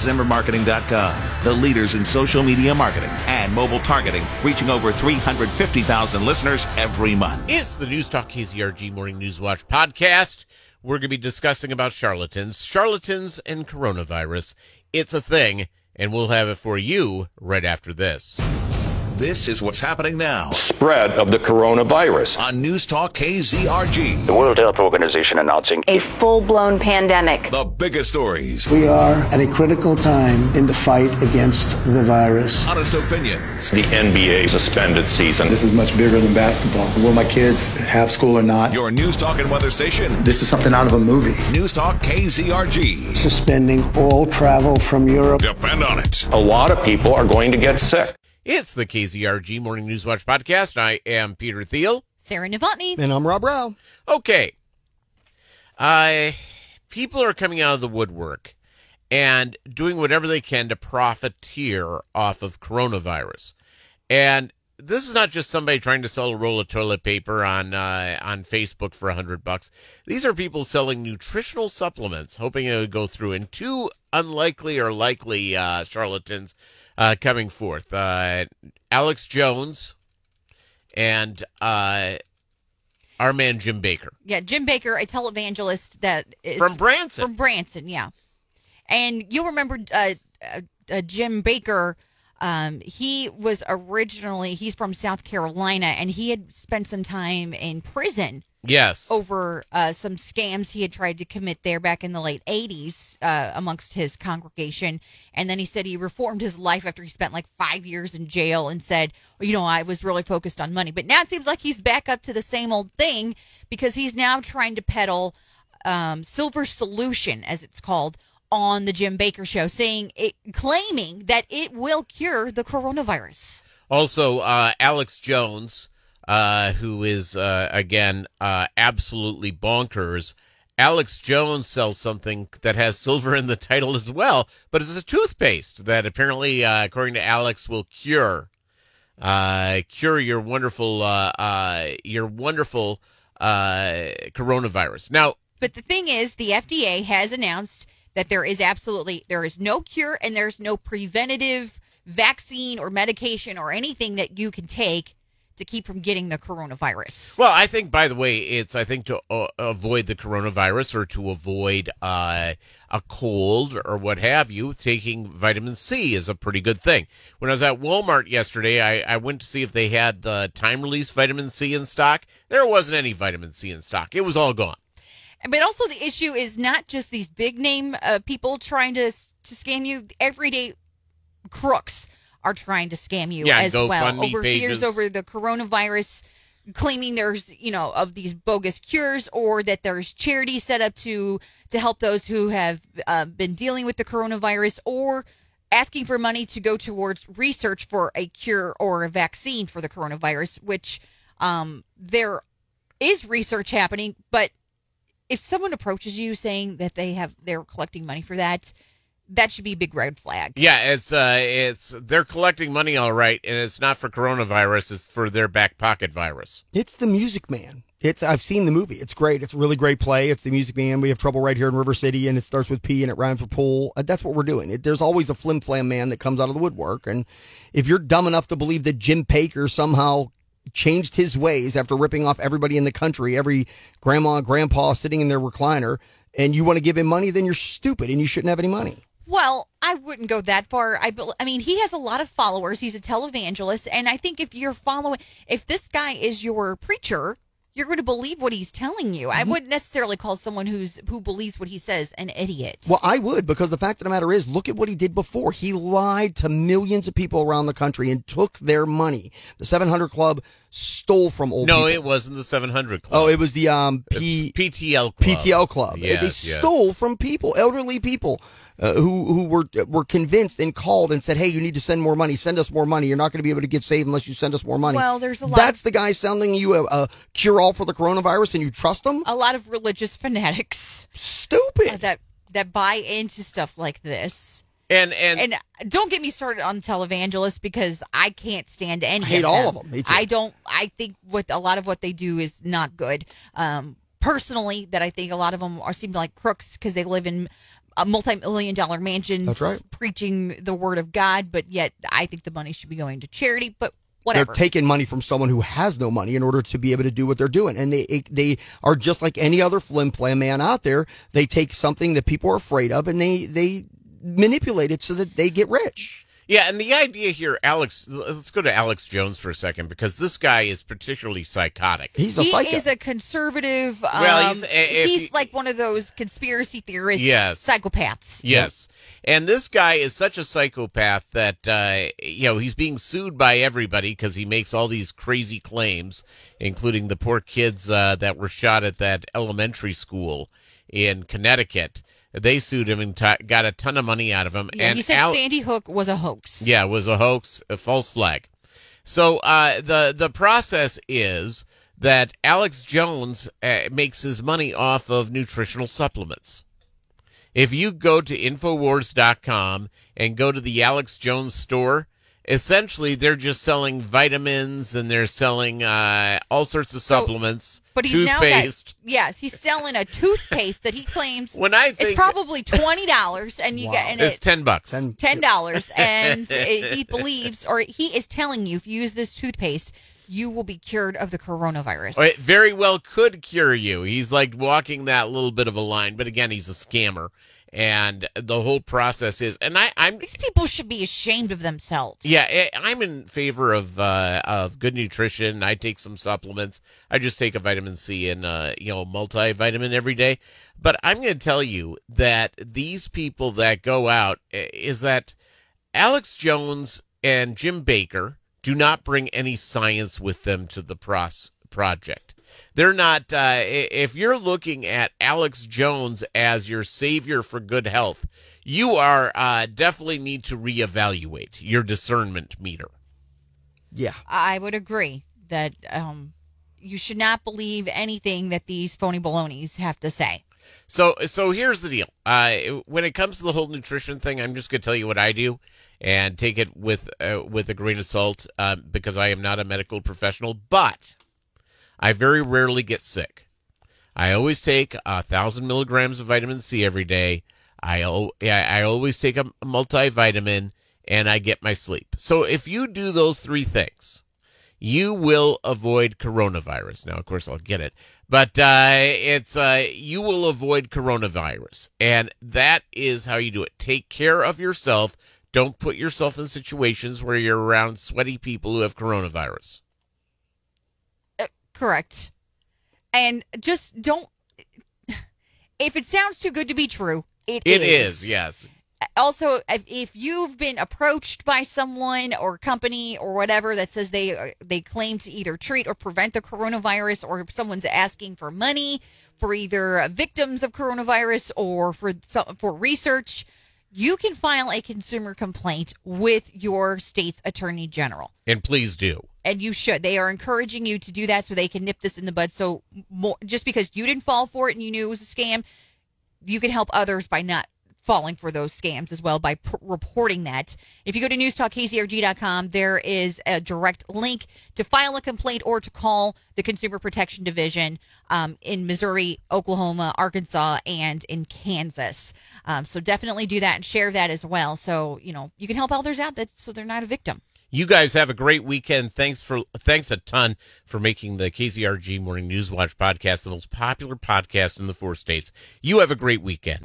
ZimmerMarketing.com, the leaders in social media marketing and mobile targeting, reaching over 350,000 listeners every month. It's the News Talk KZRG Morning News Watch podcast. We're going to be discussing about charlatans, charlatans and coronavirus. It's a thing, and we'll have it for you right after this. This is what's happening now spread of the coronavirus. on News Talk KZRG. The World Health Organization announcing a full blown pandemic. The biggest stories, We are at a critical time in the fight against the virus. honest opinions, the NBA suspended season. This is much bigger than basketball. Will my kids have school or not? your News Talk and weather station. This is something out of a movie. News Talk KZRG. Suspending all travel from Europe. Depend on it. A lot of people are going to get sick. It's the KZRG Morning News Watch podcast. I am Peter Thiel. Sarah Novotny. And I'm Rob Rao. Okay. Uh, people are coming out of the woodwork and doing whatever they can to profiteer off of coronavirus. And this is not just somebody trying to sell a roll of toilet paper on uh, on Facebook for a hundred bucks. These are people selling nutritional supplements, hoping it would go through. And two unlikely or likely uh, charlatans uh, coming forth: uh, Alex Jones and uh, our man Jim Bakker. Yeah, Jim Bakker, a televangelist that is From Branson. From Branson, yeah. And you'll remember uh, uh, uh, Jim Bakker. Um, he was originally he's from South Carolina, and he had spent some time in prison Yes. over uh, some scams he had tried to commit there back in the late 80s uh, amongst his congregation. And then he said he reformed his life after he spent like five years in jail and said, well, you know, I was really focused on money. But now it seems like he's back up to the same old thing because he's now trying to peddle um, Silver Solution, as it's called, on the Jim Bakker show, saying it, claiming that it will cure the coronavirus. Also, uh, Alex Jones, uh, who is uh, again uh, absolutely bonkers. Alex Jones sells something that has silver in the title as well, but it's a toothpaste that apparently, uh, according to Alex, will cure uh, cure your wonderful uh, uh, your wonderful uh, coronavirus. Now, But the thing is, the FDA has announced that there is absolutely there is no cure and there's no preventative vaccine or medication or anything that you can take to keep from getting the coronavirus. Well, I think, by the way, it's I think to uh, avoid the coronavirus or to avoid uh, a cold or what have you, taking vitamin C is a pretty good thing. When I was at Walmart yesterday, I, I went to see if they had the time release vitamin C in stock. There wasn't any vitamin C in stock. It was all gone. But also the issue is not just these big name uh, people trying to to scam you. Everyday crooks are trying to scam you Yeah, as well over fears over the coronavirus claiming there's you know of these bogus cures or that there's charities set up to to help those who have uh, been dealing with the coronavirus or asking for money to go towards research for a cure or a vaccine for the coronavirus which um there is research happening but if someone approaches you saying that they have they're collecting money for that that should be a big red flag Yeah, it's uh, it's they're collecting money all right, and it's not for coronavirus; it's for their back pocket virus. It's the Music Man. It's I've seen the movie. It's great. It's a really great play. It's the Music Man. We have trouble right here in River City, and it starts with P and it rhymes with pool. Uh, That's what we're doing. It, there's always a flim flam man that comes out of the woodwork, and if you're dumb enough to believe that Jim Bakker somehow changed his ways after ripping off everybody in the country, every grandma, grandpa sitting in their recliner, and you want to give him money, then you're stupid and you shouldn't have any money. Well, I wouldn't go that far. I, I mean, he has a lot of followers. He's a televangelist, and I think if you're following, if this guy is your preacher, you're going to believe what he's telling you. I mm-hmm. wouldn't necessarily call someone who's who believes what he says an idiot. Well, I would because the fact of the matter is, look at what he did before. He lied to millions of people around the country and took their money. The 700 Club stole from old No, people. it wasn't the 700 Club. Oh, it was the um P PTL Club. PTL Club. Yes, they yes. stole from people, elderly people. Uh, who who were were convinced and called and said, "Hey, you need to send more money. Send us more money. You're not going to be able to get saved unless you send us more money." Well, there's a lot That's of- the guy selling you a, a cure all for the coronavirus, and you trust them? a lot of religious fanatics Stupid. that that buy into stuff like this. And and, And don't get me started on televangelists because I can't stand any. I hate of all of them. Me too. I don't. I think what a lot of what they do is not good. Um, personally, that I think a lot of them are seem like crooks because they live in uh, multi-million dollar mansions That's right. preaching the word of God, but yet I think the money should be going to charity. But whatever. They're taking money from someone who has no money in order to be able to do what they're doing, and they they are just like any other flim flam man out there. They take something that people are afraid of, and they they manipulate it so that they get rich. Yeah, and the idea here, Alex, let's go to Alex Jones for a second because this guy is particularly psychotic. He's a he psycho. is a conservative. Um, Well, he's- if he's you- like one of those conspiracy theorists, Yes. psychopaths. Yes. And this guy is such a psychopath that, uh, you know, he's being sued by everybody because he makes all these crazy claims, including the poor kids uh, that were shot at that elementary school in Connecticut. They sued him and t- got a ton of money out of him. Yeah, and he said Al- Sandy Hook was a hoax. Yeah, it was a hoax, a false flag. So uh, the the process is that Alex Jones uh, makes his money off of nutritional supplements. If you go to Infowars.com and go to the Alex Jones store, essentially they're just selling vitamins and they're selling uh, all sorts of supplements, But he's now toothpaste. got yes, he's selling a toothpaste that he claims When I think, it's probably twenty dollars, and you get and it's it, ten bucks. ten dollars, and it, he believes or he is telling you if you use this toothpaste, you will be cured of the coronavirus. It very well could cure you. He's like walking that little bit of a line, but again, he's a scammer, and the whole process is. And I, I'm These people should be ashamed of themselves. yeah, I- I'm in favor of uh, of good nutrition. I take some supplements. I just take a vitamin C and uh, you know multivitamin every day. But I'm going to tell you that these people that go out eh, is that Alex Jones and Jim Bakker do not bring any science with them to the pros- project. They're not. Uh, if you're looking at Alex Jones as your savior for good health, you are uh, definitely need to reevaluate your discernment meter. Yeah. I would agree that um, you should not believe anything that these phony balonies have to say. So, so here's the deal. Uh, when it comes to the whole nutrition thing, I'm just going to tell you what I do, and take it with uh, with a grain of salt uh, because I am not a medical professional. But I very rarely get sick. I always take a thousand milligrams of vitamin C every day. I I always take a multivitamin, and I get my sleep. So if you do those three things, you will avoid coronavirus. Now, of course, I'll get it, but uh, it's uh, you will avoid coronavirus, and that is how you do it. Take care of yourself. Don't put yourself in situations where you're around sweaty people who have coronavirus. Correct. And just don't. If it sounds too good to be true, It is, yes. Also if, if you've been approached by someone or company or whatever that says they they claim to either treat or prevent the coronavirus or if someone's asking for money for either victims of coronavirus or for for research you can file a consumer complaint with your state's attorney general And please do. and you should. They are encouraging you to do that so they can nip this in the bud. So more, just because you didn't fall for it and you knew it was a scam, you can help others by not falling for those scams as well by p- reporting that. If you go to newstalkkzrg.com, there is a direct link to file a complaint or to call the Consumer Protection Division um, in Missouri, Oklahoma, Arkansas, and in Kansas. Um, so definitely do that and share that as well. So you know you can help others out that so they're not a victim. You guys have a great weekend. Thanks for thanks a ton for making the KZRG Morning News Watch podcast the most popular podcast in the four states. You have a great weekend.